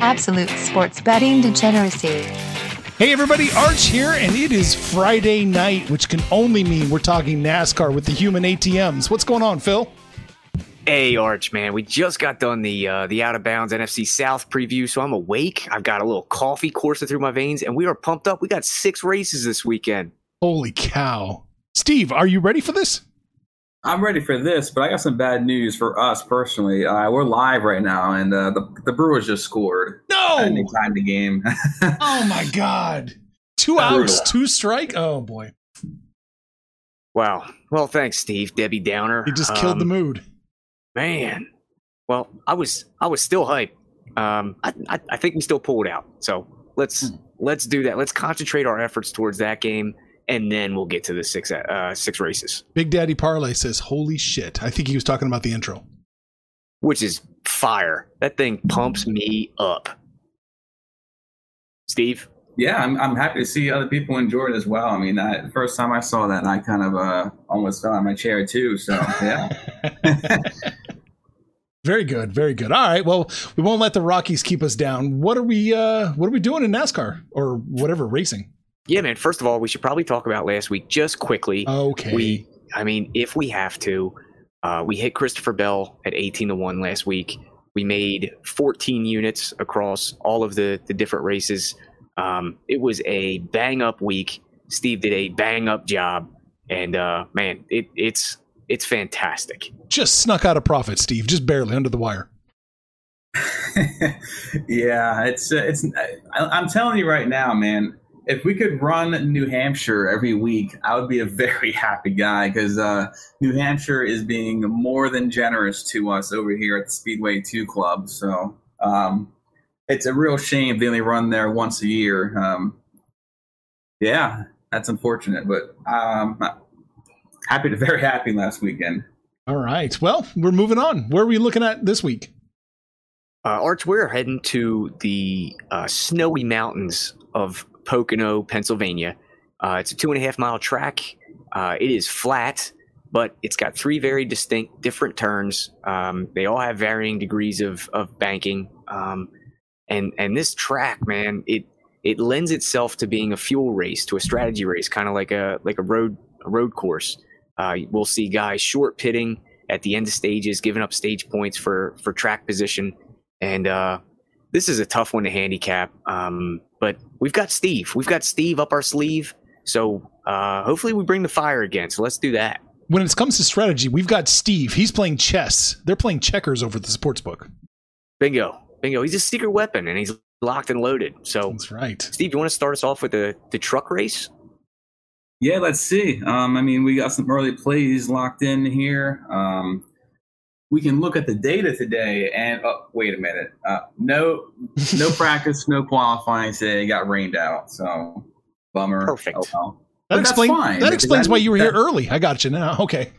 Absolute sports betting degeneracy. Hey everybody, Arch here, and it is Friday night, which can only mean we're talking NASCAR with the human ATMs. What's going on, Phil? Hey Arch, man, we just got done the uh, the out of bounds NFC South preview, so I'm awake. I've got a little coffee coursing through my veins, and we are pumped up. We got six races this weekend. Holy cow! Steve, are you ready for this? I'm ready for this, but I got some bad news for us personally. Uh, we're live right now, and uh, the the Brewers just scored. No, and they tied the game. oh my god! Two outs, two strike. Oh boy! Wow. Well, thanks, Steve. Debbie Downer. You just killed um, the mood. Man. Well, I was I was still hyped. Um, I, I, I think we still pulled out. So let's hmm. let's do that. Let's concentrate our efforts towards that game and then we'll get to the six uh, six races. Big Daddy Parlay says, "Holy shit!" I think he was talking about the intro, which is fire. That thing pumps me up. Steve. Yeah, I'm, I'm happy to see other people enjoy it as well. I mean, I, first time I saw that, I kind of uh, almost fell out of my chair too. So yeah. very good, very good. All right, well, we won't let the Rockies keep us down. What are we? Uh, what are we doing in NASCAR or whatever racing? Yeah, man. First of all, we should probably talk about last week just quickly. Okay. We, I mean, if we have to, uh, we hit Christopher Bell at 18 to 1 last week. We made 14 units across all of the, the different races. Um, it was a bang up week. Steve did a bang up job. And uh, man, it, it's it's fantastic. Just snuck out a profit, Steve, just barely under the wire. yeah, it's uh, it's. I, I'm telling you right now, man if we could run New Hampshire every week, I would be a very happy guy because uh, New Hampshire is being more than generous to us over here at the Speedway 2 Club. So um, it's a real shame they only run there once a year. Um, yeah, that's unfortunate, but um, happy to very happy last weekend. All right. Well, we're moving on. Where are we looking at this week? Uh, Arch, we're heading to the uh, snowy mountains of Pocono, Pennsylvania. Uh, it's a two and a half mile track. Uh, it is flat, but it's got three very distinct different turns. Um, they all have varying degrees of, of banking. Um, and, and this track, man, it, it lends itself to being a fuel race, to a strategy race, kind of like a, like a road, a road course. Uh, we'll see guys short pitting at the end of stages, giving up stage points for, for track position. And, uh, this is a tough one to handicap. Um, but we've got Steve. We've got Steve up our sleeve. So uh, hopefully we bring the fire again. So let's do that. When it comes to strategy, we've got Steve. He's playing chess. They're playing checkers over the sports book. Bingo. Bingo. He's a secret weapon and he's locked and loaded. So that's right. Steve, you want to start us off with the, the truck race? Yeah, let's see. Um, I mean, we got some early plays locked in here. Um, we can look at the data today and oh, wait a minute uh, no no practice no qualifying today got rained out so bummer perfect oh, well. That But that's explains fine, that explains that- why you were here early. I got you now. Okay.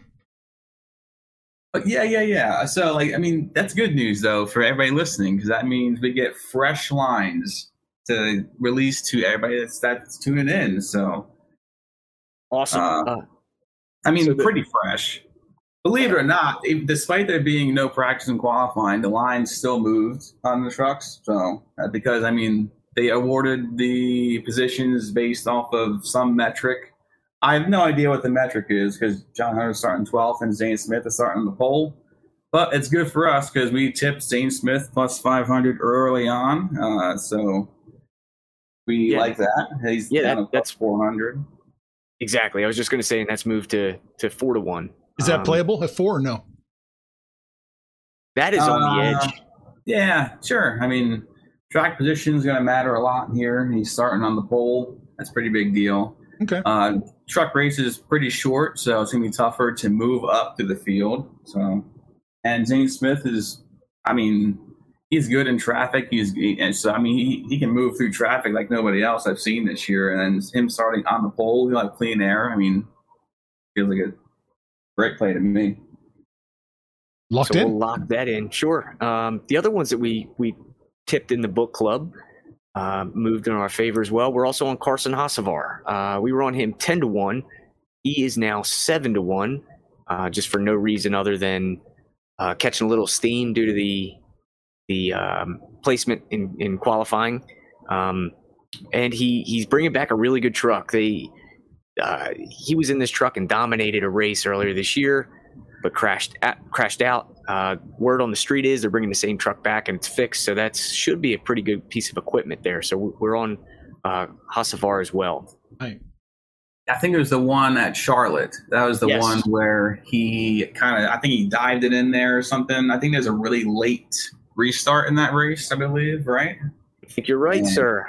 But yeah, yeah, yeah. So, like, I mean, that's good news though for everybody listening because that means we get fresh lines to release to everybody that's that's tuning in. So, Awesome. Uh, Uh, I mean, So the- pretty fresh. Believe it or not, despite there being no practice in qualifying, the line still moved on the trucks. So, uh, because I mean, they awarded the positions based off of some metric. I have no idea what the metric is because John Hunter's starting 12th and Zane Smith is starting the pole. But it's good for us because we tipped Zane Smith plus 500 early on. Uh, so we Yeah. like that. He's Yeah, that- that's- 400. exactly. I was just going to say, and that's moved to to four to one. Is that Um, playable at four or no? That is on the Uh, edge. Yeah, sure. I mean, track position is going to matter a lot here. He's starting on the pole. That's a pretty big deal. Okay. Uh, truck race is pretty short, so it's going to be tougher to move up to the field. So, and Zane Smith is, I mean, he's good in traffic. He's he, and so I mean he, he can move through traffic like nobody else I've seen this year. And him starting on the pole, he'll have clean air. I mean, feels like a great play to me. Locked so in. we'll lock that in. Sure. Um, the other ones that we we tipped in the book club uh, moved in our favor as well. We're also on Carson Hocevar. Uh, we were on him ten to one. He is now seven to one, uh, just for no reason other than uh, catching a little steam due to the the um, placement in in qualifying. Um, and he he's bringing back a really good truck. They uh, he was in this truck and dominated a race earlier this year but crashed at, crashed out. Uh, word on the street is they're bringing the same truck back and it's fixed, so that should be a pretty good piece of equipment there. So we're on uh, Hocevar as well. Right. I think it was the one at Charlotte. That was the Yes. one where he kind of, I think he dived it in there or something. I think there's a really late restart in that race, I believe, right? I think you're right, Yeah. sir.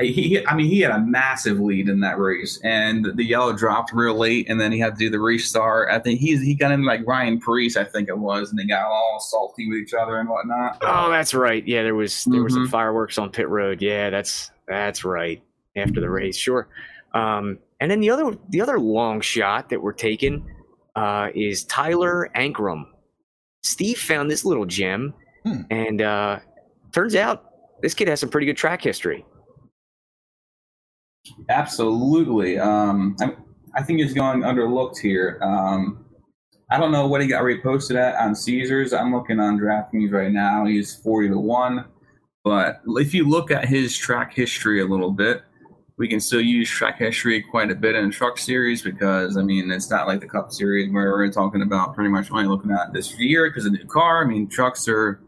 I- He, I mean, he had a massive lead in that race, and the yellow dropped real late, and then he had to do the restart. I think he's he got in like Ryan Preece, I think it was, and they got all salty with each other and whatnot. Oh, that's right. Yeah, there was there were some fireworks on pit road. Yeah, that's that's right. After the race, sure. Um, and then the other the other long shot that we're taking uh, is Tyler Ankrum. Steve found this little gem, Hmm. and uh, turns out this kid has some pretty good track history. Absolutely. Um, I, I think he's going underlooked here. Um, I don't know what he got reposted at on Caesars. I'm looking on DraftKings right now. He's 40 to 1. But if you look at his track history a little bit, we can still use track history quite a bit in truck series because, I mean, it's not like the Cup series where we're talking about pretty much only looking at this year because the new car. I mean, trucks are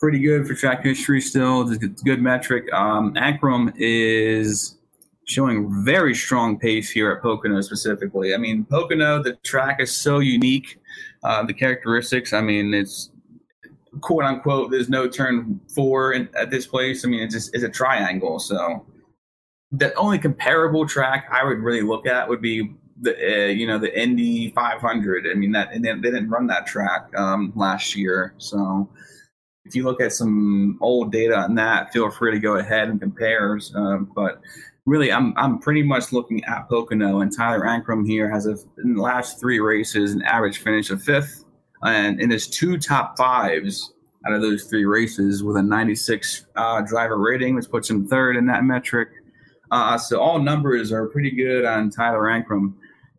pretty good for track history still. It's a good- good metric. Um, Ankrum is showing very strong pace here at Pocono specifically. I mean, Pocono, the track is so unique. Uh, the characteristics, I mean, it's quote unquote, there's no turn four in, at this place. I mean, it's just it's a triangle. So the only comparable track I would really look at would be the uh, you know the Indy 500. I mean that and they, they didn't run that track um, last year, so if you look at some old data on that, feel free to go ahead and compare. Um, but really, I'm I'm pretty much looking at Pocono and Tyler Ankrum here has a in the last three races an average finish of fifth, and in his two top fives out of those three races with a 96 uh, driver rating, which puts him third in that metric. Uh, so all numbers are pretty good on Tyler Ankrum,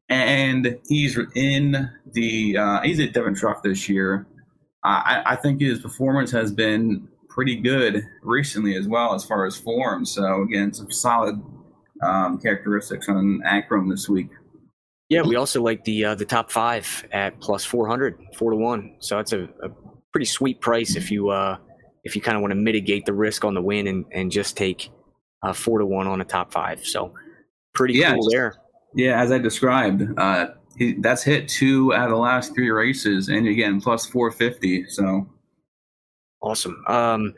and he's in the uh, he's at Devon Truck this year. I, I think his performance has been pretty good recently as well as far as form. So again, some solid um, characteristics on Ankrum this week. Yeah, we also like the uh, the top five at plus 400, four to one. So that's a, a pretty sweet price if you uh, if you kind of want to mitigate the risk on the win and, and just take uh, four to one on a top five. So pretty Yeah, cool there. Yeah, as I described, uh, he, that's hit two out of the last three races, and again plus 450. So Awesome. Um,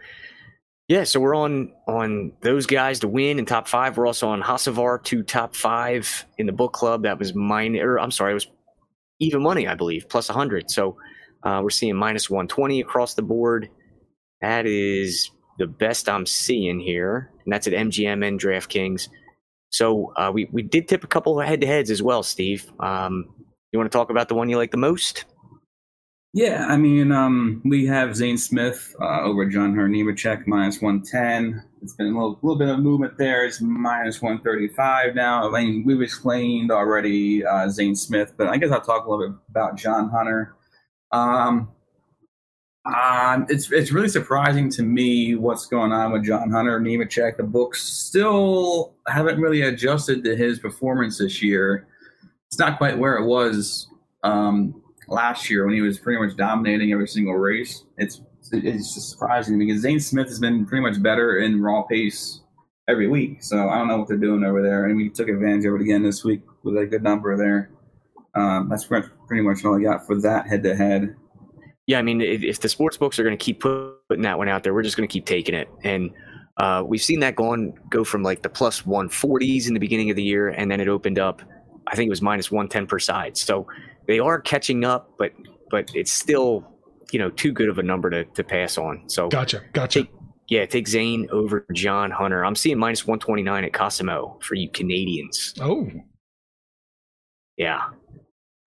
yeah, so we're on on those guys to win in top five. We're also on Hocevar to top five in the book club. That was mine, or I'm sorry, it was even money, I believe, plus 100. So uh, we're seeing minus 120 across the board. That is the best I'm seeing here, and that's at MGM and DraftKings. So uh, we we did tip a couple of head to heads as well, Steve. Um, you want to talk about the one you like the most? Yeah, I mean, um, we have Zane Smith uh, over John Hunter Nemechek minus one ten. It's been a little, little bit of movement there. It's minus one thirty five now. I mean, we've explained already uh, Zane Smith, but I guess I'll talk a little bit about John Hunter. Um, um, it's it's really surprising to me what's going on with John Hunter Nemechek. The books still haven't really adjusted to his performance this year. It's not quite where it was um, last year when he was pretty much dominating every single race. It's it's just surprising because Zane Smith has been pretty much better in raw pace every week. So I don't know what they're doing over there, and we took advantage of it again this week with a good number there. Um, that's pretty much all I got for that head to head yeah, I mean, if, if the sports books are going to keep putting that one out there, we're just going to keep taking it. And uh, we've seen that go on, go from like the plus 140s in the beginning of the year, and then it opened up. I think it was minus 110 per side. So they are catching up, but but it's still you know too good of a number to, to pass on. So gotcha, gotcha. Take, yeah, take Zane over John Hunter. I'm seeing minus 129 at Cosimo for you Canadians. Oh, yeah.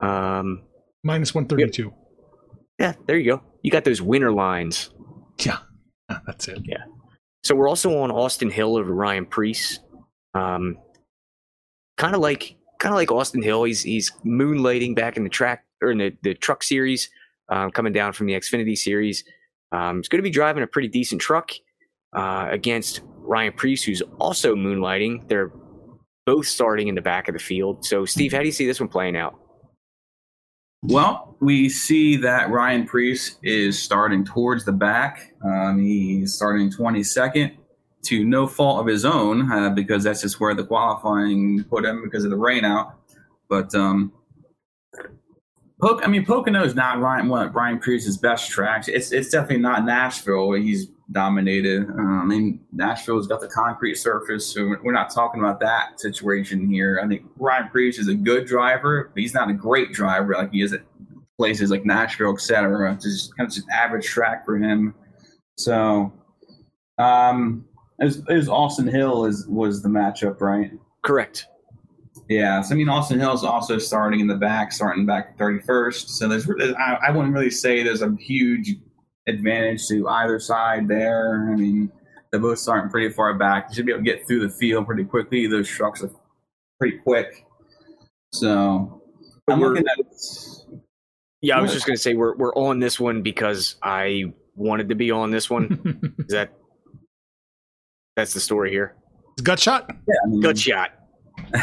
Um, minus 132. Yeah, there you go. You got those winner lines. Yeah, that's it. Yeah. So we're also on Austin Hill over Ryan Preece. Um, kind of like kind of like Austin Hill. He's he's moonlighting back in the track or in the, the truck series, um, coming down from the Xfinity series. Um, he's going to be driving a pretty decent truck uh, against Ryan Preece, who's also moonlighting. They're both starting in the back of the field. So, Steve, how do you see this one playing out? Well, we see that Ryan Preece is starting towards the back. Um, he's starting 22nd to no fault of his own uh, because that's just where the qualifying put him because of the rain out. But um, Poc- I mean, Pocono is not Ryan one Ryan best tracks. It's it's definitely not Nashville. He's dominated. Um, I mean, Nashville's got the concrete surface, so we're not talking about that situation here. I think Ryan Preece is a good driver, but he's not a great driver like he is at places like Nashville, etc. It's just kind of just average track for him. So, um, it was, it was Austin Hill is was the matchup, right? Correct. Yeah, so I mean, Austin Hill is also starting in the back, starting back 31st. So there's, I, I wouldn't really say there's a huge advantage to either side there. I mean, they're both starting pretty far back. You should be able to get through the field pretty quickly. Those trucks are pretty quick. So I'm looking at. Yeah, I was just going to say we're we're on this one because I wanted to be on this one. Is that that's the story here? Gut shot. Yeah, I mean, gut shot.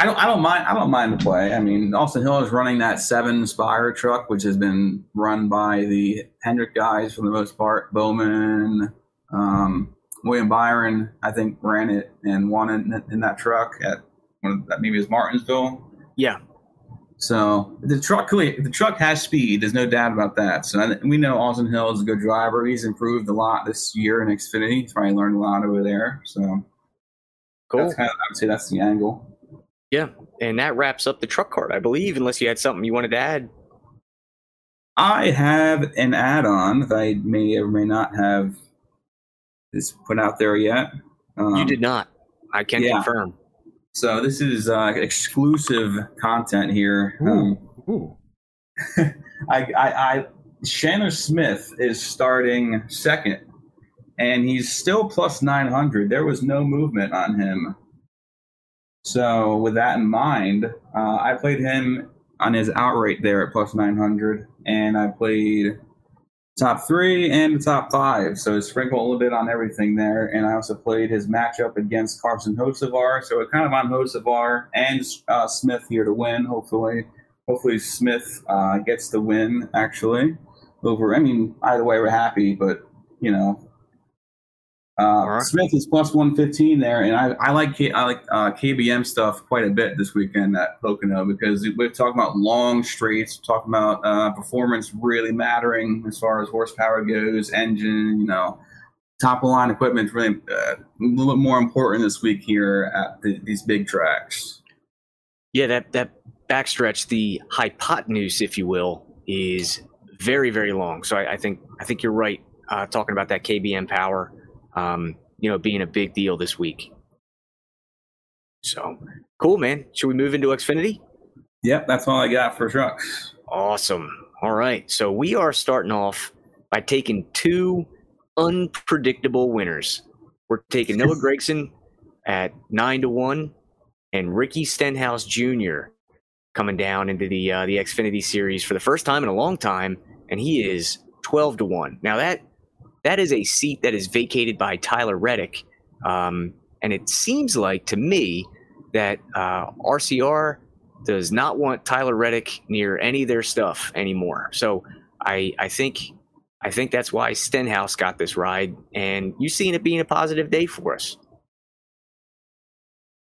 I don't. I don't mind. I don't mind the play. I mean, Austin Hill is running that seven Spire truck, which has been run by the Hendrick guys for the most part. Bowman, um, William Byron, I think, ran it and won it in that truck at maybe it was Martinsville. Yeah. So the truck, the truck has speed. There's no doubt about that. So we know Austin Hill is a good driver. He's improved a lot this year in Xfinity. He's probably learned a lot over there. So cool. Kind of, I would say that's the angle. Yeah, and that wraps up the truck card, I believe, unless you had something you wanted to add. I have an add-on that I may or may not have is put out there yet. Um, you did not. I can yeah. confirm. So this is uh, exclusive content here. Ooh. Um, Ooh. I, I, I, Chandler Smith is starting second, and he's still plus 900. There was no movement on him so with that in mind, uh, I played him on his outright there at plus 900, and I played top three and the top five. So sprinkle a little bit on everything there. And I also played his matchup against Carson Hocevar. So it kind of on Hocevar and uh, Smith here to win, hopefully. Hopefully Smith uh, gets the win, actually. Over, I mean, either way, we're happy, but, you know, uh, right. Smith is plus one fifteen there, and I, I like K, I like uh, KBM stuff quite a bit this weekend at Pocono because we're talking about long straights, talking about uh, performance really mattering as far as horsepower goes, engine, you know, top of line equipment really uh, a little bit more important this week here at the, these big tracks. Yeah, that that backstretch, the hypotenuse, if you will, is very very long. So I, I think I think you're right uh, talking about that KBM power um, you know, being a big deal this week. So cool, man. Should we move into Xfinity? Yep, that's all I got for trucks. Awesome. All right. So we are starting off by taking two unpredictable winners. We're taking Noah Gragson at nine to one, and Ricky Stenhouse Jr. coming down into the uh, the Xfinity series for the first time in a long time, and he is twelve to one. Now that that is a seat that is vacated by Tyler Reddick, um, and it seems like to me that uh, RCR does not want Tyler Reddick near any of their stuff anymore. So I I think I think that's why Stenhouse got this ride, and you seen it being a positive day for us.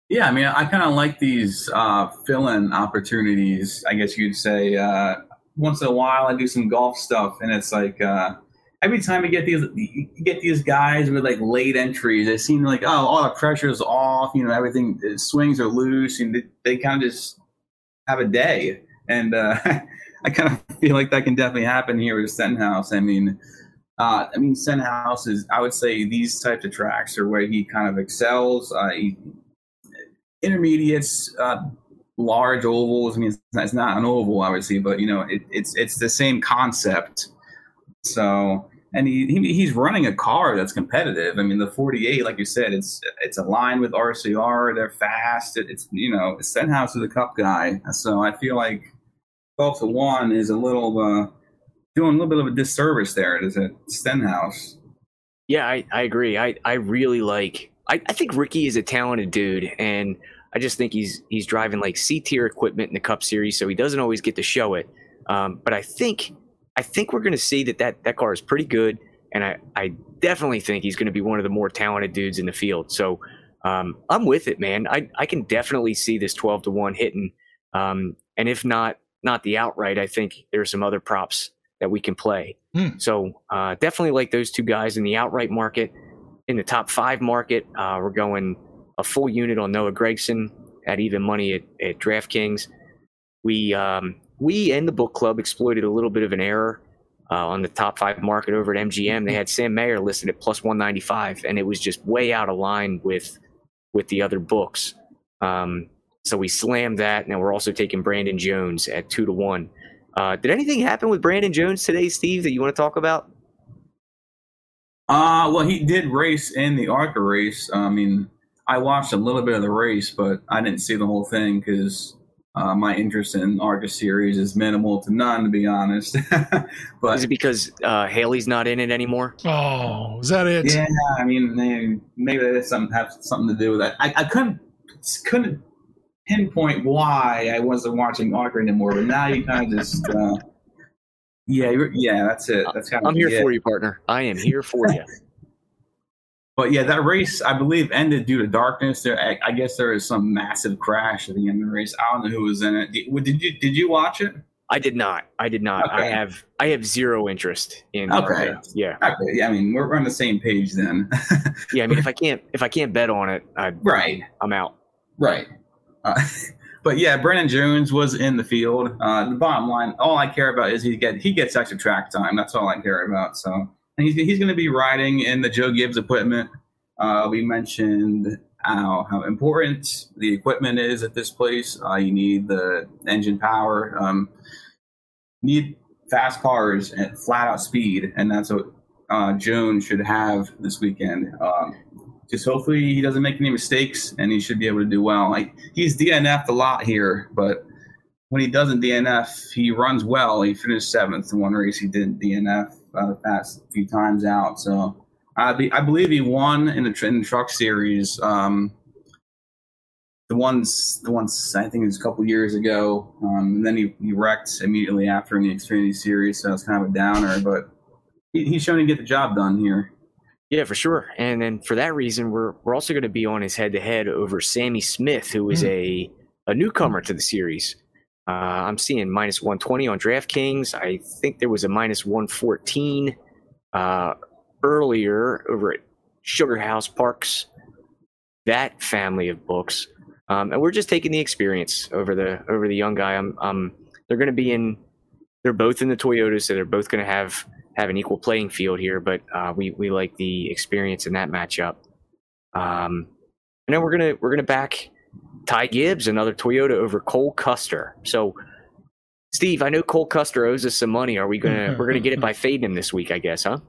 Yeah, I mean, I kind of like these uh, fill-in opportunities. I guess you'd say uh, once in a while I do some golf stuff, and it's like uh, every time you get these get these guys with like late entries, it seems like oh, all the pressure's off. You know, everything swings are loose, and they, they kind of just have a day. And uh, I kind of feel like that can definitely happen here with Stenhouse. I mean, uh, I mean, Stenhouse is, I would say, these types of tracks are where he kind of excels. Uh, he, intermediates, uh, large ovals. I mean, it's not an oval, obviously, but you know, it, it's it's the same concept. So, and he, he, he's running a car that's competitive. I mean, the 48, like you said, it's it's aligned with RCR. They're fast. It, it's you know, Stenhouse is a Cup guy, so I feel like 12 to 1 is a little uh, doing a little bit of a disservice there to Stenhouse. Yeah, I, I agree. I, I really like I, I think Ricky is a talented dude and I just think he's he's driving like C tier equipment in the Cup Series, so he doesn't always get to show it. Um, but I think I think we're going to see that, that that car is pretty good, and I, I definitely think he's going to be one of the more talented dudes in the field. So um, I'm with it, man. I I can definitely see this 12 to one hitting, um, and if not not the outright, I think there's some other props that we can play. Hmm. So uh, definitely like those two guys in the outright market. In the top five market, uh, we're going a full unit on Noah Gragson at even money at, at DraftKings. We um, we and the book club exploited a little bit of an error uh, on the top five market over at MGM. They had Sam Mayer listed at plus 195, and it was just way out of line with with the other books. Um, so we slammed that, and we're also taking Brandon Jones at two to one. Uh, did anything happen with Brandon Jones today, Steve, that you want to talk about? Uh, well, he did race in the ARCA race. I mean, I watched a little bit of the race, but I didn't see the whole thing because uh, my interest in ARCA series is minimal to none, to be honest. but is it because uh, Haley's not in it anymore? Oh, is that it? Yeah, I mean, maybe that something have something to do with that. I, I couldn't couldn't pinpoint why I wasn't watching ARCA anymore, but now you kind of just. Uh, yeah, yeah, that's it. That's kind of. I'm here it. for you, partner. I am here for you. but yeah, that race I believe ended due to darkness. There, I, I guess there was some massive crash at the end of the race. I don't know who was in it. Did, did you did you watch it? I did not. I did not. Okay. I have I have zero interest in. Okay. Uh, yeah. Okay. Yeah. I mean, we're we're on the same page then. yeah. I mean, if I can't if I can't bet on it, I, right. I'm out. Right. Uh, but yeah, Brandon Jones was in the field. Uh, the bottom line, all I care about is he get he gets extra track time. That's all I care about. So and he's he's going to be riding in the Joe Gibbs equipment. Uh, we mentioned how how important the equipment is at this place. Uh, you need the engine power. Um, need fast cars at flat out speed, and that's what uh, Jones should have this weekend. Um, just hopefully he doesn't make any mistakes and he should be able to do well. Like he's DNF'd a lot here, but when he doesn't DNF, he runs well. He finished seventh in one race. He didn't DNF uh, the past few times out. So I, be, I believe he won in the, in the truck series. Um, the ones, the ones I think it was a couple years ago. Um, and then he, he wrecked immediately after in the Xfinity series, so it's kind of a downer. But he, he's shown to get the job done here. Yeah, for sure. And then for that reason, we're we're also going to be on his head to head over Sammy Smith, who is mm. a a newcomer to the series. Uh, I'm seeing minus 120 on DraftKings. I think there was a minus 114 uh, earlier over at Sugar House Parks. That family of books, um, and we're just taking the experience over the over the young guy. I'm, um, they're going to be in. They're both in the Toyotas, so they're both going to have have an equal playing field here, but uh, we we like the experience in that matchup. Um, and then we're gonna we're gonna back Ty Gibbs, another Toyota over Cole Custer. So, Steve, I know Cole Custer owes us some money. Are we gonna we're gonna get it by fading him this week? I guess, huh?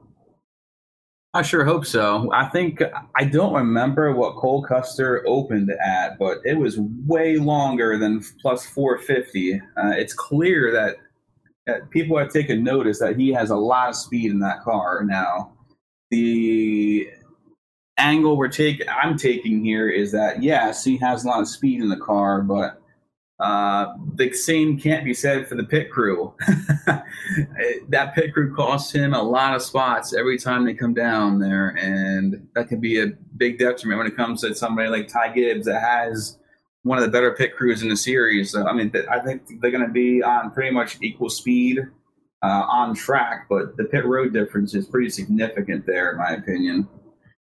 I sure hope so. I think I don't remember what Cole Custer opened at, but it was way longer than plus 450. Uh, it's clear that, that people have taken notice that he has a lot of speed in that car now. The angle we're taking, I'm taking here is that yes, he has a lot of speed in the car, but uh, the same can't be said for the pit crew. that pit crew costs him a lot of spots every time they come down there, and that can be a big detriment when it comes to somebody like Ty Gibbs that has one of the better pit crews in the series. So, I mean, I think they're going to be on pretty much equal speed uh, on track, but the pit road difference is pretty significant there, in my opinion.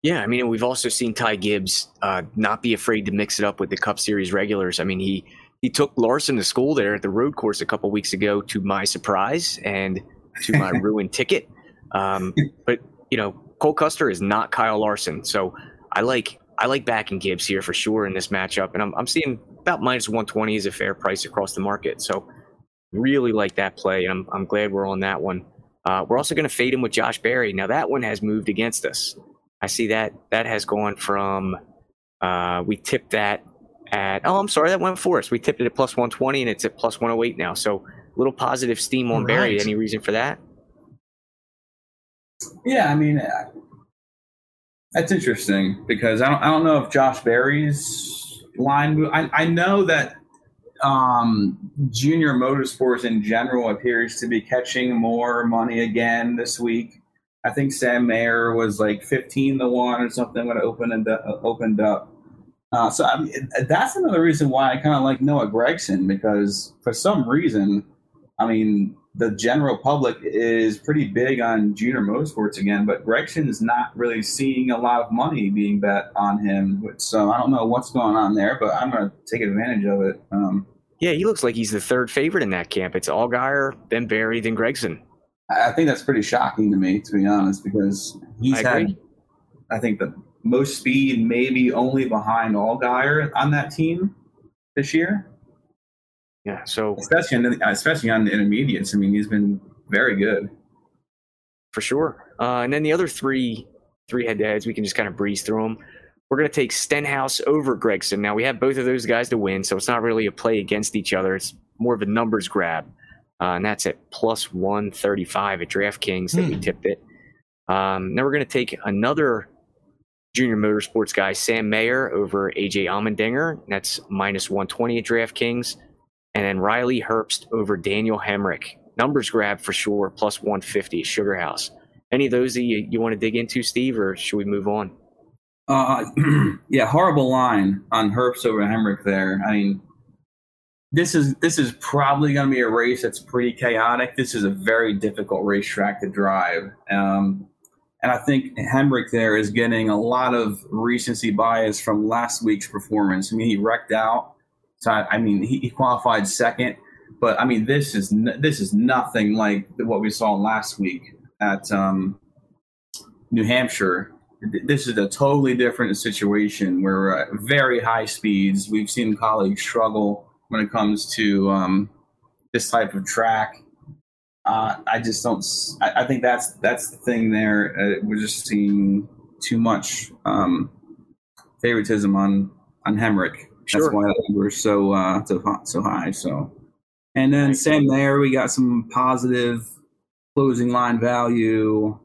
Yeah, I mean, we've also seen Ty Gibbs uh, not be afraid to mix it up with the Cup Series regulars. I mean, he he took Larson to school there at the road course a couple weeks ago, to my surprise and to my ruined ticket. Um, but you know, Cole Custer is not Kyle Larson, so I like I like backing Gibbs here for sure in this matchup, and I'm I'm seeing about minus 120 is a fair price across the market. So really like that play, and I'm I'm glad we're on that one. Uh, we're also going to fade him with Josh Berry. Now that one has moved against us. I see that that has gone from uh, we tipped that at oh I'm sorry that went for us. We tipped it at plus 120 and it's at plus 108 now. So a little positive steam on right. Berry. Any reason for that? Yeah, I mean uh, that's interesting because I don't I don't know if Josh Berry's line. I I know that um, junior motorsports in general appears to be catching more money again this week. I think Sam Mayer was like 15 to 1 or something when it opened, uh, opened up. Uh, so I mean, that's another reason why I kind of like Noah Gragson because for some reason, I mean, the general public is pretty big on junior motorsports again, but Gragson is not really seeing a lot of money being bet on him. So I don't know what's going on there, but I'm going to take advantage of it. Um, yeah, he looks like he's the third favorite in that camp. It's Allgaier, then Berry, then Gragson. I think that's pretty shocking to me, to be honest, because he's I had, I think, the most speed, maybe only behind Allgaier on that team this year. Yeah, so especially on the, especially on the intermediates, I mean, he's been very good for sure. Uh, and then the other three three head to heads, we can just kind of breeze through them. We're going to take Stenhouse over Gragson. Now we have both of those guys to win, so it's not really a play against each other. It's more of a numbers grab uh, and that's at plus 135 at DraftKings that we hmm. tipped it. Um, now we're going to take another junior motorsports guy, Sam Mayer, over AJ Allmendinger. That's minus 120 at DraftKings. And then Riley Herbst over Daniel Hemric. Numbers grab for sure, plus 150 at Sugar House. Any of those that you, you want to dig into, Steve, or should we move on? Uh, yeah, horrible line on Herbst over Hemric there. I mean, this is this is probably going to be a race that's pretty chaotic. This is a very difficult racetrack to drive, um, and I think Hemric there is getting a lot of recency bias from last week's performance. I mean, he wrecked out. So I, I mean, he, he, qualified second, but I mean, this is this is nothing like what we saw last week at um, New Hampshire. This is a totally different situation where very high speeds. We've seen colleagues struggle when it comes to um, this type of track. Uh, I just don't. I, I, think that's that's the thing there. Uh, we're just seeing too much um, favoritism on on Hemric. Sure. That's why we're so uh, so so high. So, and then Sam there, we got some positive closing line value.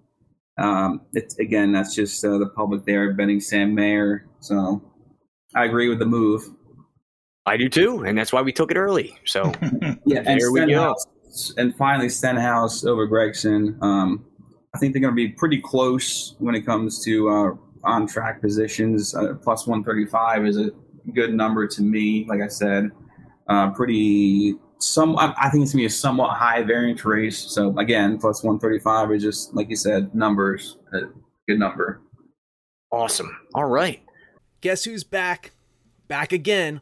Um, it's again, that's just uh, the public there betting Sam Mayer. So, I agree with the move. I do too, and that's why we took it early. So yeah, and there we go. And finally, Stenhouse over Gragson. Um, I think they're going to be pretty close when it comes to uh, on track positions. Uh, plus 135 is a good number to me. Like I said, uh, pretty. Some I think it's going to be a somewhat high variance race. So again, plus 135 is just like you said, numbers. A good number. Awesome. All right. Guess who's back? Back again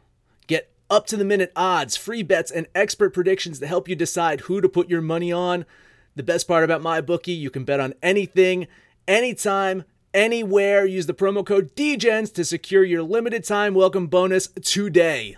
Up to the minute odds, free bets, and expert predictions to help you decide who to put your money on. The best part about MyBookie, you can bet on anything, anytime, anywhere. Use the promo code DEGENS to secure your limited time welcome bonus today.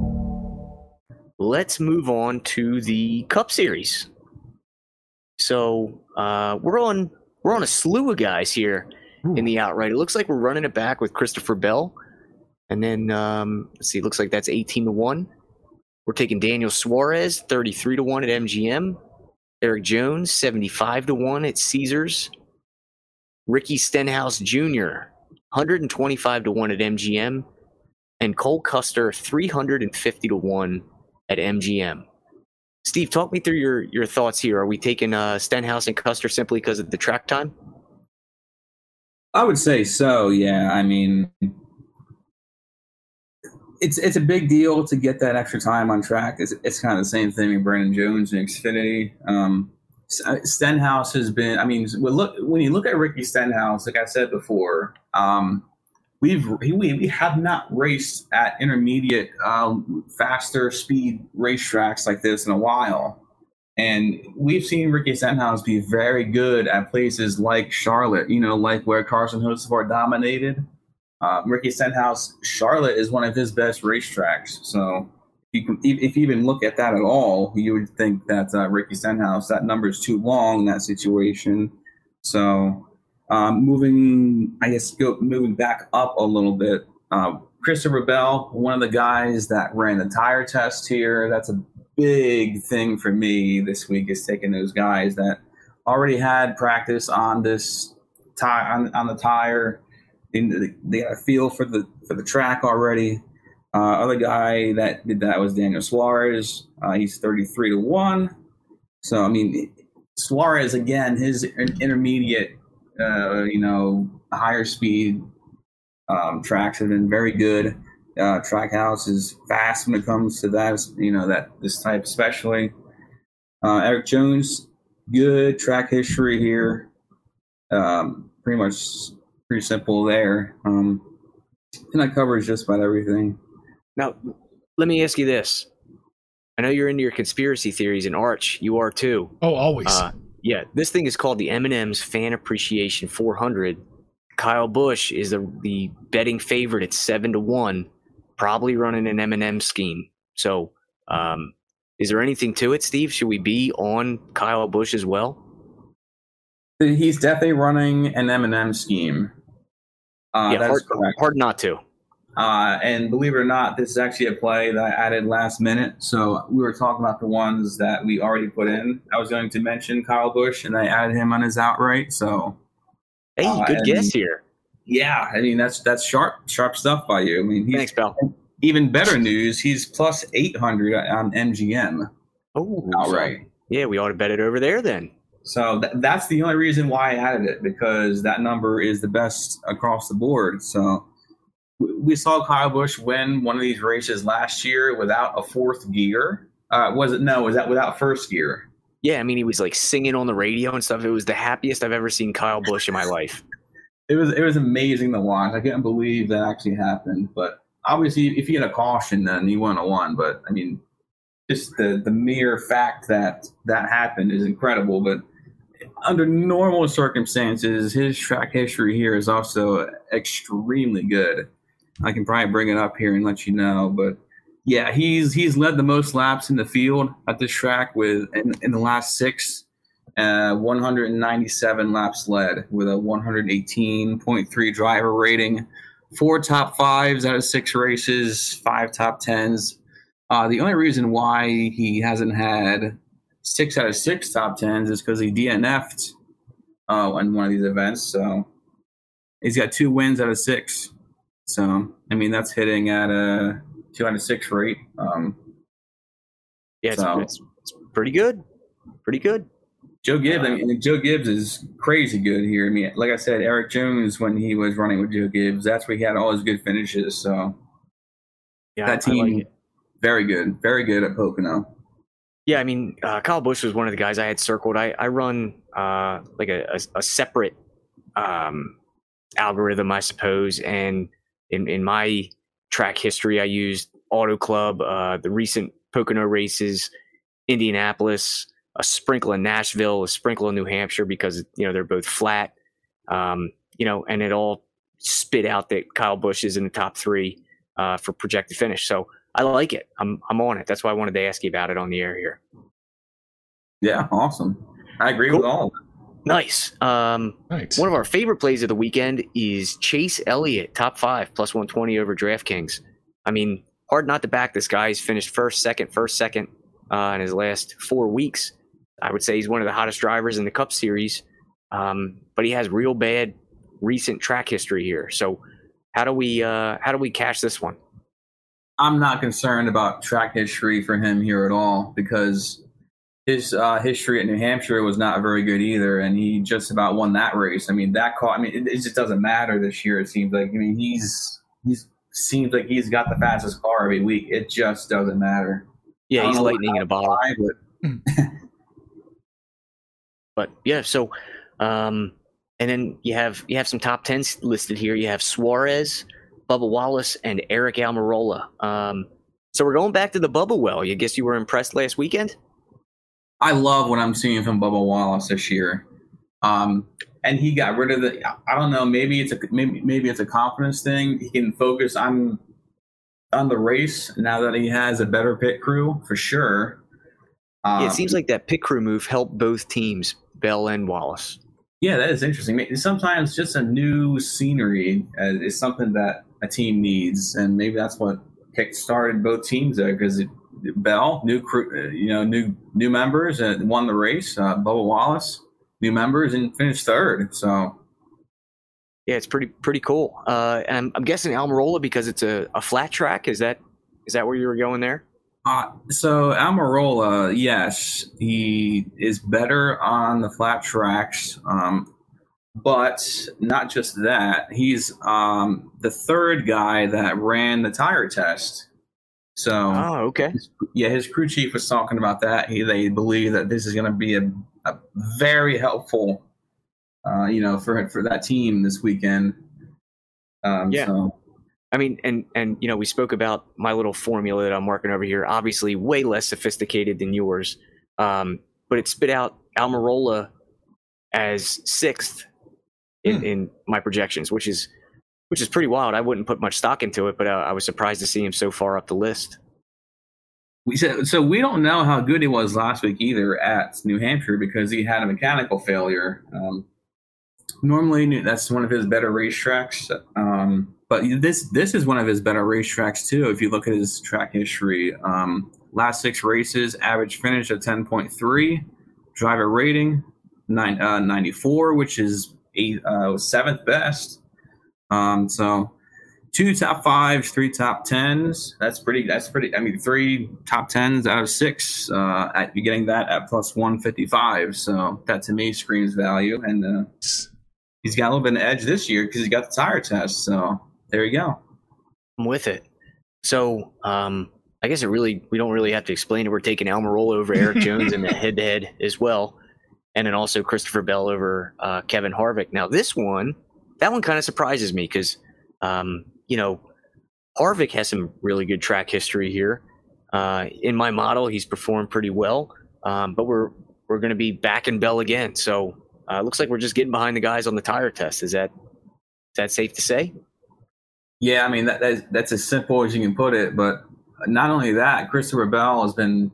Let's move on to the Cup Series. So uh, we're on we're on a slew of guys here in the outright. It looks like we're running it back with Christopher Bell, and then um, let's see. It looks like that's eighteen to one. We're taking Daniel Suarez thirty three to one at MGM. Eric Jones seventy five to one at Caesars. Ricky Stenhouse Jr. 125 to 1 at MGM and Cole Custer 350 to 1 at MGM. Steve, talk me through your your thoughts here. Are we taking uh, Stenhouse and Custer simply because of the track time? I would say so. Yeah, I mean, it's it's a big deal to get that extra time on track. It's, it's kind of the same thing with Brandon Jones and Xfinity. Um, Stenhouse has been. I mean, when look when you look at Ricky Stenhouse, like I said before, um, we've we, we have not raced at intermediate, um, faster speed racetracks like this in a while. And we've seen Ricky Stenhouse be very good at places like Charlotte, you know, like where Carson Hocevar dominated. Uh, Ricky Stenhouse, Charlotte is one of his best racetracks. So if you, if you even look at that at all, you would think that uh, Ricky Stenhouse, that number is too long in that situation. So um, moving, I guess, go, moving back up a little bit, uh, Christopher Bell, one of the guys that ran the tire test here. That's a big thing for me this week is taking those guys that already had practice on this tire on, on the tire. In they got a feel for the for the track already. Uh, other guy that did that was Daniel Suarez. Uh, he's thirty three to one. So I mean, Suarez again, his intermediate, uh, you know, higher speed um, tracks have been very good. Uh, Trackhouse is fast when it comes to that, you know, that this type especially. Uh, Eric Jones, good track history here. Um, pretty much pretty simple there. Um, and that covers just about everything. Now, let me ask you this. I know you're into your conspiracy theories, and Arch, you are too. Oh, always. Uh, yeah, this thing is called the M&M's Fan Appreciation 400. Kyle Busch is the the betting favorite at seven to one, probably running an M&M scheme. So, um, is there anything to it, Steve? Should we be on Kyle Busch as well? He's definitely running an M&M scheme. Uh, yeah, hard, hard not to. Uh, and believe it or not, this is actually a play that I added last minute. So we were talking about the ones that we already put in. I was going to mention Kyle Busch, and I added him on his outright. So Hey, Uh, good guess here. yeah, I mean that's that's sharp sharp stuff by you. I mean, he's Thanks, pal. even better news. He's plus eight hundred on MGM Oh, outright. Yeah, we ought to bet it over there then. So th- that's the only reason why I added it because that number is the best across the board. So we saw Kyle Busch win one of these races last year without a fourth gear. Uh, was it no? Was that without first gear? Yeah, I mean, he was like singing on the radio and stuff. It was the happiest I've ever seen Kyle Busch in my life. it was it was amazing to watch. I couldn't believe that actually happened. But obviously, if you had a caution, then you wouldn't have won. But I mean, just the the mere fact that that happened is incredible. But under normal circumstances, his track history here is also extremely good. I can probably bring it up here and let you know, but yeah, he's he's led the most laps in the field at this track with in, in the last six, uh, 197 laps led with a 118.3 driver rating, four top fives out of six races, five top tens. Uh, the only reason why he hasn't had six out of six top tens is because he DNF'd uh, in one of these events. So he's got two wins out of six. So I mean that's hitting at a two out of six rate. Um, Yeah, it's, So- it's, it's pretty good. Pretty good. Joe Gibbs, I mean, Joe Gibbs is crazy good here. I mean, like I said, Erik Jones when he was running with Joe Gibbs, that's where he had all his good finishes. So Yeah, that I like team, very good, very good at Pocono. Yeah, I mean, uh, Kyle Busch was one of the guys I had circled. I, I run uh, like a, a, a separate um, algorithm, I suppose. And in, in my track history, I used Auto Club, uh, the recent Pocono races, Indianapolis, a sprinkle in Nashville, a sprinkle in New Hampshire because you know they're both flat. Um, you know, and it all spit out that Kyle Busch is in the top three uh, for projected finish. So I like it. I'm I'm on it. That's why I wanted to ask you about it on the air here. Yeah, awesome. I agree Cool. with all of it. Nice. Um, Right. one of our favorite plays of the weekend is Chase Elliott, top five, plus 120 over DraftKings. I mean, hard not to back this guy. He's finished first, second, first, second uh, in his last four weeks. I would say he's one of the hottest drivers in the Cup Series, um, but he has real bad recent track history here. So, how do we uh, how do we cash this one? I'm not concerned about track history for him here at all because his uh, history at New Hampshire was not very good either, and he just about won that race. I mean, that caught. I mean, it, it just doesn't matter this year. It seems like. I mean, he's he's seems like he's got the fastest car every week. It just doesn't matter. Yeah, he's lightning in a bottle. why, but But yeah, so um, and then you have you have some top tens listed here. You have Suarez, Bubba Wallace, and Aric Almirola. Um, so we're going back to the Bubba well. You guess you were impressed last weekend? I love what I'm seeing from Bubba Wallace this year. Um, and he got rid of the. I don't know. Maybe it's a maybe maybe it's a confidence thing. He can focus on on the race now that he has a better pit crew for sure. Um, yeah, it seems like that pit crew move helped both teams, Bell and Wallace. yeah, that is interesting. Maybe- Sometimes just a new scenery uh, is something that a team needs, and maybe that's what kick started both teams there because Bell, new crew, uh, you know, new new members, uh, won the race. Uh, Bubba Wallace, new members, and finished third. So Yeah, it's pretty pretty cool. Uh, and I'm, I'm guessing Almirola because it's a, a flat track. Is that is that where you were going there? Uh, so Almirola, yes, he is better on the flat tracks, um, but not just that. He's um, the third guy that ran the tire test. So Oh, okay. yeah, his crew chief was talking about that. He they believe that this is going to be a, a very helpful, uh, you know, for for that team this weekend. Um, Yeah. So, I mean, and and you know, we spoke about my little formula that I'm working over here. Obviously, way less sophisticated than yours, um, but it spit out Almirola as sixth in, Hmm. in my projections, which is which is pretty wild. I wouldn't put much stock into it, but uh, I was surprised to see him so far up the list. We said so. We don't know how good he was last week either at New Hampshire because he had a mechanical failure. Um, normally, that's one of his better racetracks. Um, but this this is one of his better racetracks too. If you look at his track history, um, last six races, average finish of ten point three, driver rating nine, uh, 94, which is eight, uh, seventh best. Um, so two top fives, three top tens. That's pretty. That's pretty. I mean, three top tens out of six. Uh, at, you're getting that at plus one fifty five. So that to me screams value. And uh, he's got a little bit of edge this year because he got the tire test. So there you go. I'm with it. So, um, I guess it really we don't really have to explain it. We're taking Almirola over Erik Jones in the head to head as well, and then also Christopher Bell over uh, Kevin Harvick. Now this one, that one kind of surprises me because, um, you know, Harvick has some really good track history here. Uh, in my model, he's performed pretty well, um, but we're we're going to be back in Bell again. So uh, looks like we're just getting behind the guys on the tire test. Is that is that safe to say? Yeah, I mean that, that's, that's as simple as you can put it. But not only that, Christopher Bell has been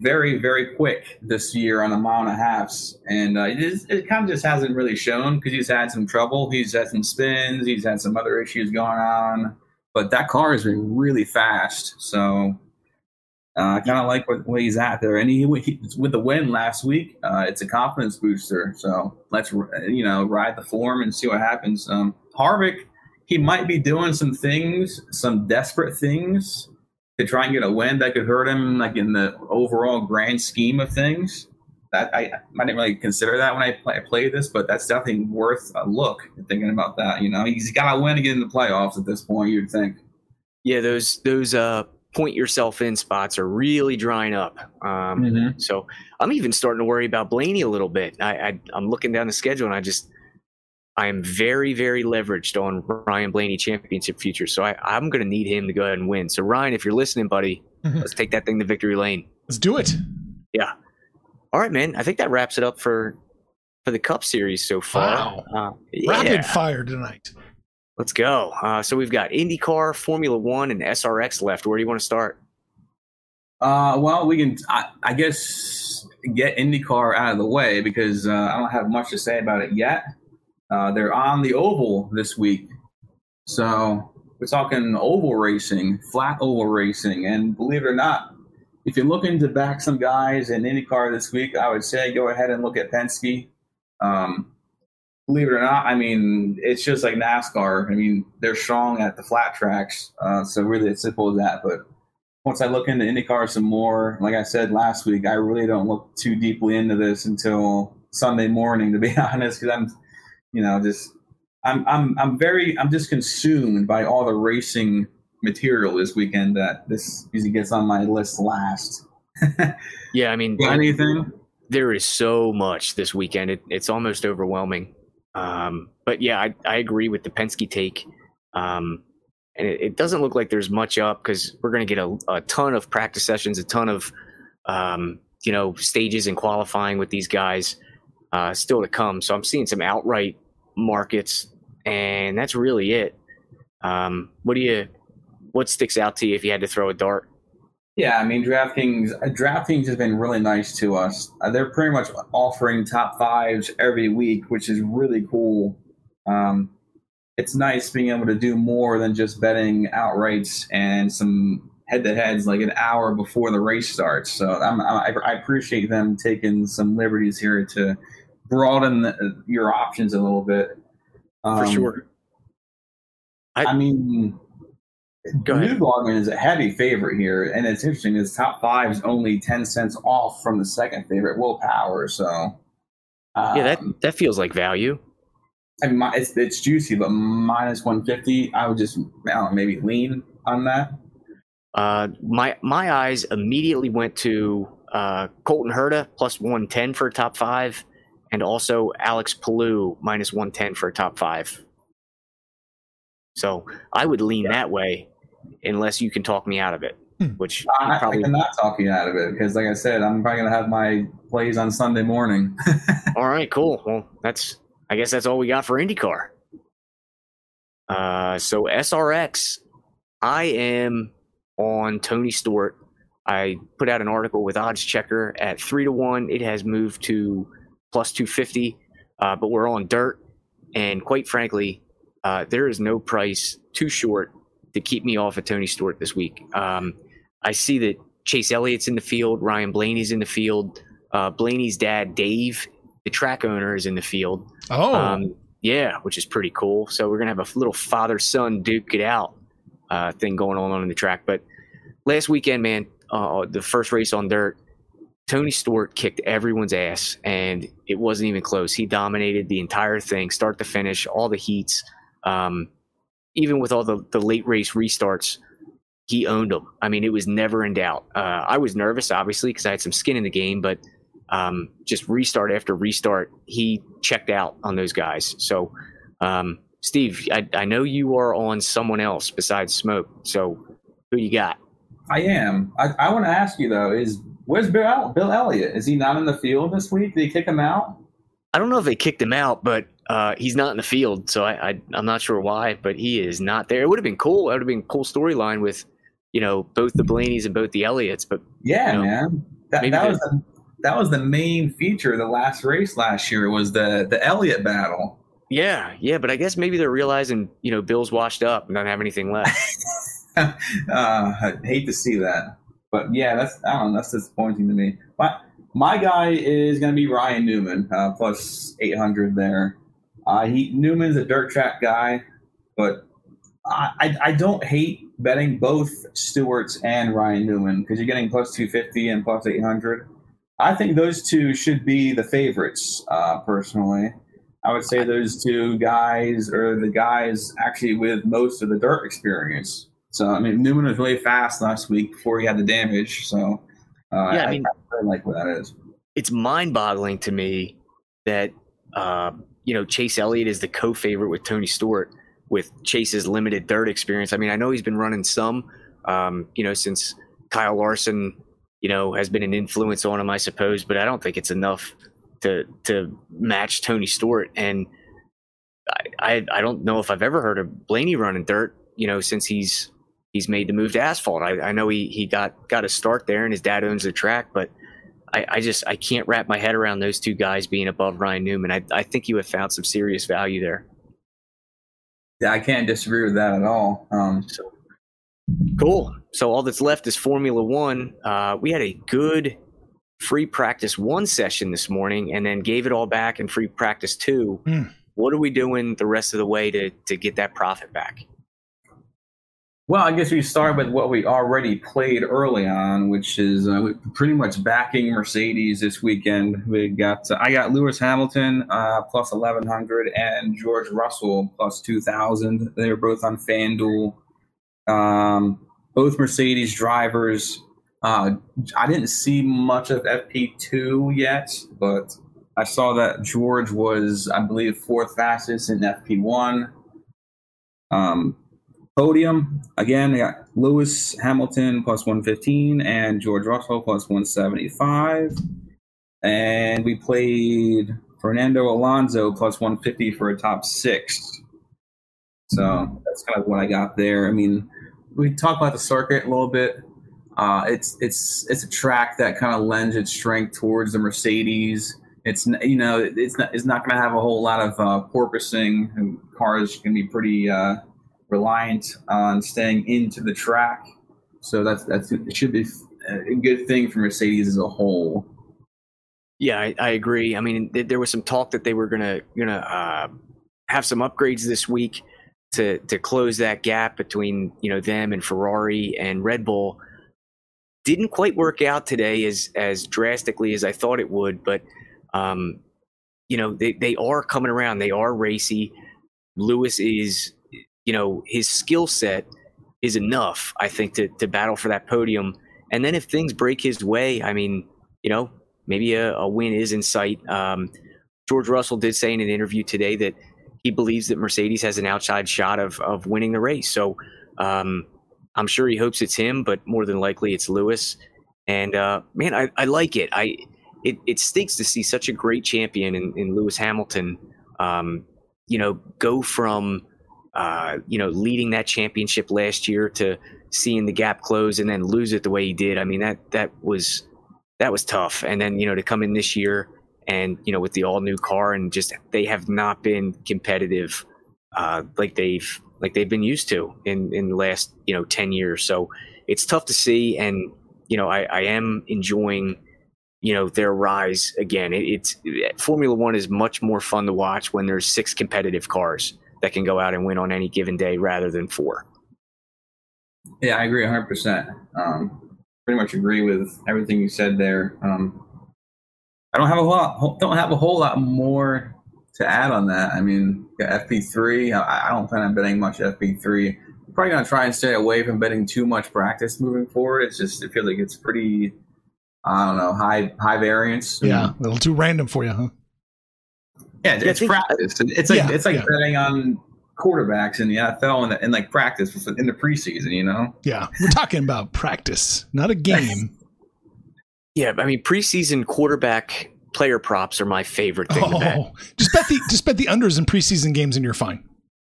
very, very quick this year on a mile and a halfs, and uh, it, kind of just hasn't really shown because he's had some trouble. He's had some spins. He's had some other issues going on, but that car has been really fast. So uh, I kind of like where, where, he's at there, and he, he with the win last week, uh, it's a confidence booster. So let's you know ride the form and see what happens. Um, Harvick, he might be doing some things, some desperate things to try and get a win that could hurt him, like in the overall grand scheme of things. That I, I didn't really consider that when I, play, I played this, but that's definitely worth a look. Thinking about that, you know, he's got to win to get in the playoffs at this point. You'd think. Yeah, those those uh, point yourself in spots are really drying up. Um, mm-hmm. So I'm even starting to worry about Blaney a little bit. I, I I'm looking down the schedule and I just I am very, very leveraged on Ryan Blaney championship future. So I, I'm going to need him to go ahead and win. So Ryan, if you're listening, buddy, mm-hmm. let's take that thing to victory lane. Let's do it. Yeah. All right, man. I think that wraps it up for for the Cup Series so far. Wow. Uh, yeah. Rapid fire tonight. Let's go. Uh, so we've got IndyCar, Formula One, and SRX left. Where do you want to start? Uh, well, we can, I, I, guess, get IndyCar out of the way because uh, I don't have much to say about it yet. Uh, they're on the oval this week. So we're talking oval racing, flat oval racing. And believe it or not, if you're looking to back some guys in IndyCar this week, I would say go ahead and look at Penske. Um, believe it or not, I mean, it's just like NASCAR. I mean, they're strong at the flat tracks. Uh, so really, it's simple as that. But once I look into IndyCar some more, like I said last week, I really don't look too deeply into this until Sunday morning, to be honest, because I'm you know, just I'm I'm I'm very I'm just consumed by all the racing material this weekend that this usually gets on my list last. yeah, I mean, anything? There is so much this weekend. It, it's almost overwhelming. Um, but yeah, I, I agree with the Penske take. Um, and it, it, doesn't look like there's much up because we're going to get a, a, ton of practice sessions, a ton of um, you know stages and qualifying with these guys uh, still to come. So I'm seeing some outright markets, and that's really it. Um, what do you, what sticks out to you if you had to throw a dart? Yeah, I mean, DraftKings, uh, DraftKings has been really nice to us. Uh, they're pretty much offering top fives every week, which is really cool. Um, it's nice being able to do more than just betting outrights and some head-to-heads like an hour before the race starts. So I'm, I, I appreciate them taking some liberties here to broaden the, your options a little bit. Um, For sure. I, I mean, Newgarden is a heavy favorite here, and it's interesting. His top five is only ten cents off from the second favorite, Will Power. So, um, yeah, that um, that feels like value. I mean, it's it's juicy, but minus one fifty, I would just I don't know, maybe lean on that. Uh, my my eyes immediately went to uh, Colton Herta plus one ten for top five, and also Alex Palou minus 110 for a top five. So I would lean yeah. that way unless you can talk me out of it. Hmm. Which I, probably I cannot talk you out of it because, like I said, I'm probably gonna have my plays on Sunday morning. all right, cool. Well, that's I guess that's all we got for IndyCar. Uh, so SRX, I am on Tony Stewart. I put out an article with Oddschecker at three to one. It has moved to plus 250, uh, but we're on dirt. And quite frankly, uh, there is no price too short to keep me off of Tony Stewart this week. Um, I see that Chase Elliott's in the field, Ryan Blaney's in the field, uh, Blaney's dad, Dave, the track owner, is in the field. Oh. Um, yeah, which is pretty cool. So we're going to have a little father son duke it out uh, thing going on on the track. But last weekend, man, uh, the first race on dirt, Tony Stewart kicked everyone's ass, and it wasn't even close. He dominated the entire thing, start to finish, all the heats. Um, even with all the, the late race restarts, he owned them. I mean, it was never in doubt. Uh, I was nervous, obviously, because I had some skin in the game, but um, just restart after restart, he checked out on those guys. So Um, Steve, I, I know you are on someone else besides Smoke. So who you got? I am. I, I want to ask you though: Is where's Bill, Bill Elliott? Is he not in the field this week? Did they kick him out? I don't know if they kicked him out, but uh, he's not in the field, so I, I am not sure why, but he is not there. It would have been cool. It would have been a cool storyline with, you know, both the Blaney's and both the Elliotts. But yeah, you know, man, that, that was the, that was the main feature of the last race last year was the the Elliott battle. Yeah, yeah, but I guess maybe they're realizing, you know, Bill's washed up and don't have anything left. uh, I hate to see that, but yeah, that's I don't know, that's disappointing to me. But my guy is going to be Ryan Newman, uh, plus 800 there. Uh, he Newman's a dirt track guy, but I, I, I don't hate betting both Stewart's and Ryan Newman because you're getting plus 250 and plus 800. I think those two should be the favorites, uh, personally. I would say those two guys are the guys actually with most of the dirt experience. So I mean, Newman was really fast last week before he had the damage. So uh, yeah, I mean, I, I like what that is. It's mind-boggling to me that uh, you know Chase Elliott is the co-favorite with Tony Stewart with Chase's limited dirt experience. I mean, I know he's been running some, um, you know, since Kyle Larson, you know, has been an influence on him, I suppose, but I don't think it's enough to to match Tony Stewart. And I, I, I don't know if I've ever heard of Blaney running dirt, you know, since he's he's made the move to asphalt. I, I know he he got got a start there, and his dad owns the track, but I, I just I can't wrap my head around those two guys being above Ryan Newman. I I think you have found some serious value there. Yeah, I can't disagree with that at all. Um, so cool. So all that's left is Formula One. Uh, we had a good free practice one session this morning, and then gave it all back in free practice two. Mm. What are we doing the rest of the way to to get that profit back? Well, I guess we start with what we already played early on, which is uh, pretty much backing Mercedes this weekend. We got uh, I got Lewis Hamilton uh, plus eleven hundred and George Russell plus two thousand. They're both on FanDuel. Um, both Mercedes drivers. Uh, I didn't see much of FP two yet, but I saw that George was, I believe, fourth fastest in FP one. Um, Podium again, got Lewis Hamilton plus 115 and George Russell plus 175. And we played Fernando Alonso plus 150 for a top six. So that's kind of what I got there. I mean, we talk about the circuit a little bit. Uh, it's it's it's a track that kind of lends its strength towards the Mercedes. It's you know it's not it's not going to have a whole lot of uh, porpoising, and cars can be pretty uh, reliant on staying into the track. So that's that's it should be a good thing for Mercedes as a whole. Yeah, I, I agree. I mean, th- there was some talk that they were gonna gonna uh, have some upgrades this week to to close that gap between you know them and Ferrari and Red Bull. Didn't quite work out today as as drastically as I thought it would, but um, you know they they are coming around. They are racy. Lewis is you know, his skill set is enough, I think, to, to battle for that podium. And then if things break his way, I mean, you know, maybe a, a win is in sight. Um, George Russell did say in an interview today that he believes that Mercedes has an outside shot of, of winning the race. So um, I'm sure he hopes it's him, but more than likely it's Lewis. And uh, man, I, I like it. I it, it stinks to see such a great champion in, in Lewis Hamilton, um, you know, go from uh, you know, leading that championship last year to seeing the gap close and then lose it the way he did. I mean, that that was that was tough. And then you know to come in this year and you know with the all new car and just they have not been competitive uh, like they've like they've been used to in in the last you know ten years. So it's tough to see, and you know I, I am enjoying you know their rise again. It, it's Formula One is much more fun to watch when there's six competitive cars that can go out and win on any given day rather than four. Yeah, I agree 100%. Um, pretty much agree with everything you said there. Um, I don't have a lot, don't have a whole lot more to add on that. I mean, FP3, I, I don't plan on betting much FP3. I'm probably going to try and stay away from betting too much practice moving forward. It's just, it feels like it's pretty, I don't know, high, high variance. Yeah, a little too random for you, huh? Yeah, it's, Yeah, it's think- practice. It's like Yeah, it's like yeah. betting on quarterbacks in the NFL and, and like practice in the preseason. You know. Yeah, we're talking about practice, not a game. Yeah, I mean preseason quarterback player props are my favorite thing to bet. Oh, just bet the just bet the unders in preseason games, and you're fine.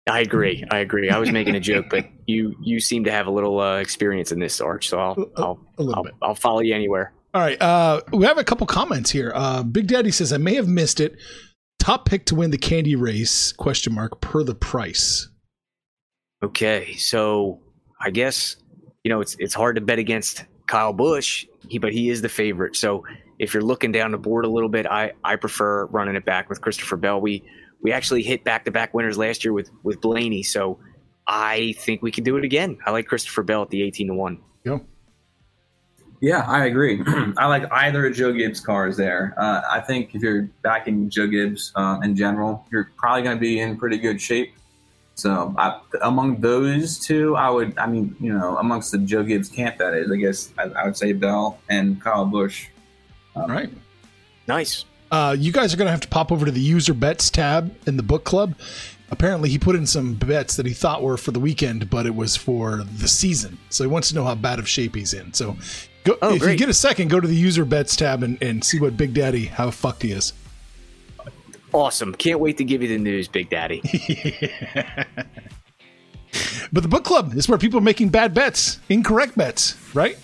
I agree. I agree. I was making a joke, but you you seem to have a little uh, experience in this, Arch. So I'll A- I'll a little I'll. I'll follow you anywhere. All right, uh, we have a couple comments here. Uh, Big Daddy says I may have missed it. Top pick to win the candy race? Question mark per the price. Okay, so I guess you know it's it's hard to bet against Kyle Busch, he, but he is the favorite. So if you're looking down the board a little bit, I I prefer running it back with Christopher Bell. We we actually hit back to back winners last year with with Blaney, so I think we can do it again. I like Christopher Bell at the eighteen to one. Go. Yeah, I agree. I like either of Joe Gibbs' cars there. Uh, I think if you're backing Joe Gibbs um, in general, you're probably going to be in pretty good shape. So I, among those two, I would, I mean, you know, amongst the Joe Gibbs camp, that is, I guess I, I would say Bell and Kyle Busch. All right. Nice. Uh, you guys are going to have to pop over to the user bets tab in the book club. Apparently, he put in some bets that he thought were for the weekend, but it was for the season. So he wants to know how bad of shape he's in. So, go, Oh, if you get a second, go to the user bets tab and, and see what Big Daddy how fucked he is. Awesome. Can't wait to give you the news, Big Daddy. But the book club is where people are making bad bets, incorrect bets, right?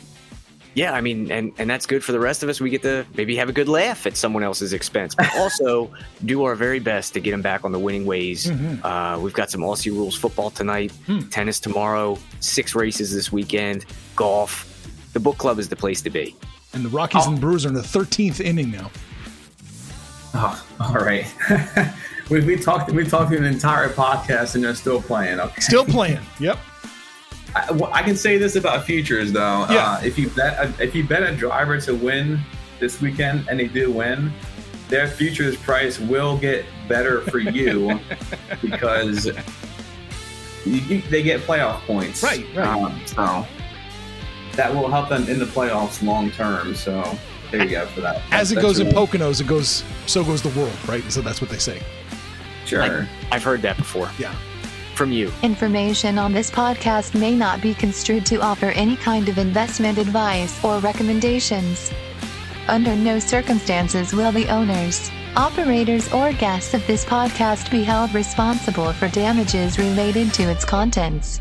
Yeah, I mean, and and that's good for the rest of us. We get to maybe have a good laugh at someone else's expense, but also do our very best to get them back on the winning ways. Uh, we've got some Aussie rules football tonight, tennis tomorrow, six races this weekend, golf. The book club is the place to be. And the Rockies and Brewers are in the 13th inning now. Oh, all right. we, we talked, we talked an entire podcast and they're still playing. Okay. Still playing. Yep. I, well, I can say this about futures though. Yeah. Uh, if you bet a, if you bet a driver to win this weekend and they do win, their futures price will get better for you because you, you- they get playoff points. Right, right. Um, so that will help them in the playoffs long term. So there you go for that. As it That's goes in your- Poconos, it goes so goes the world, right? So that's what they say. Sure. I've heard that before Yeah. from you. Information on this podcast may not be construed to offer any kind of investment advice or recommendations. Under no circumstances will the owners, operators, or guests of this podcast be held responsible for damages related to its contents.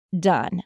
done.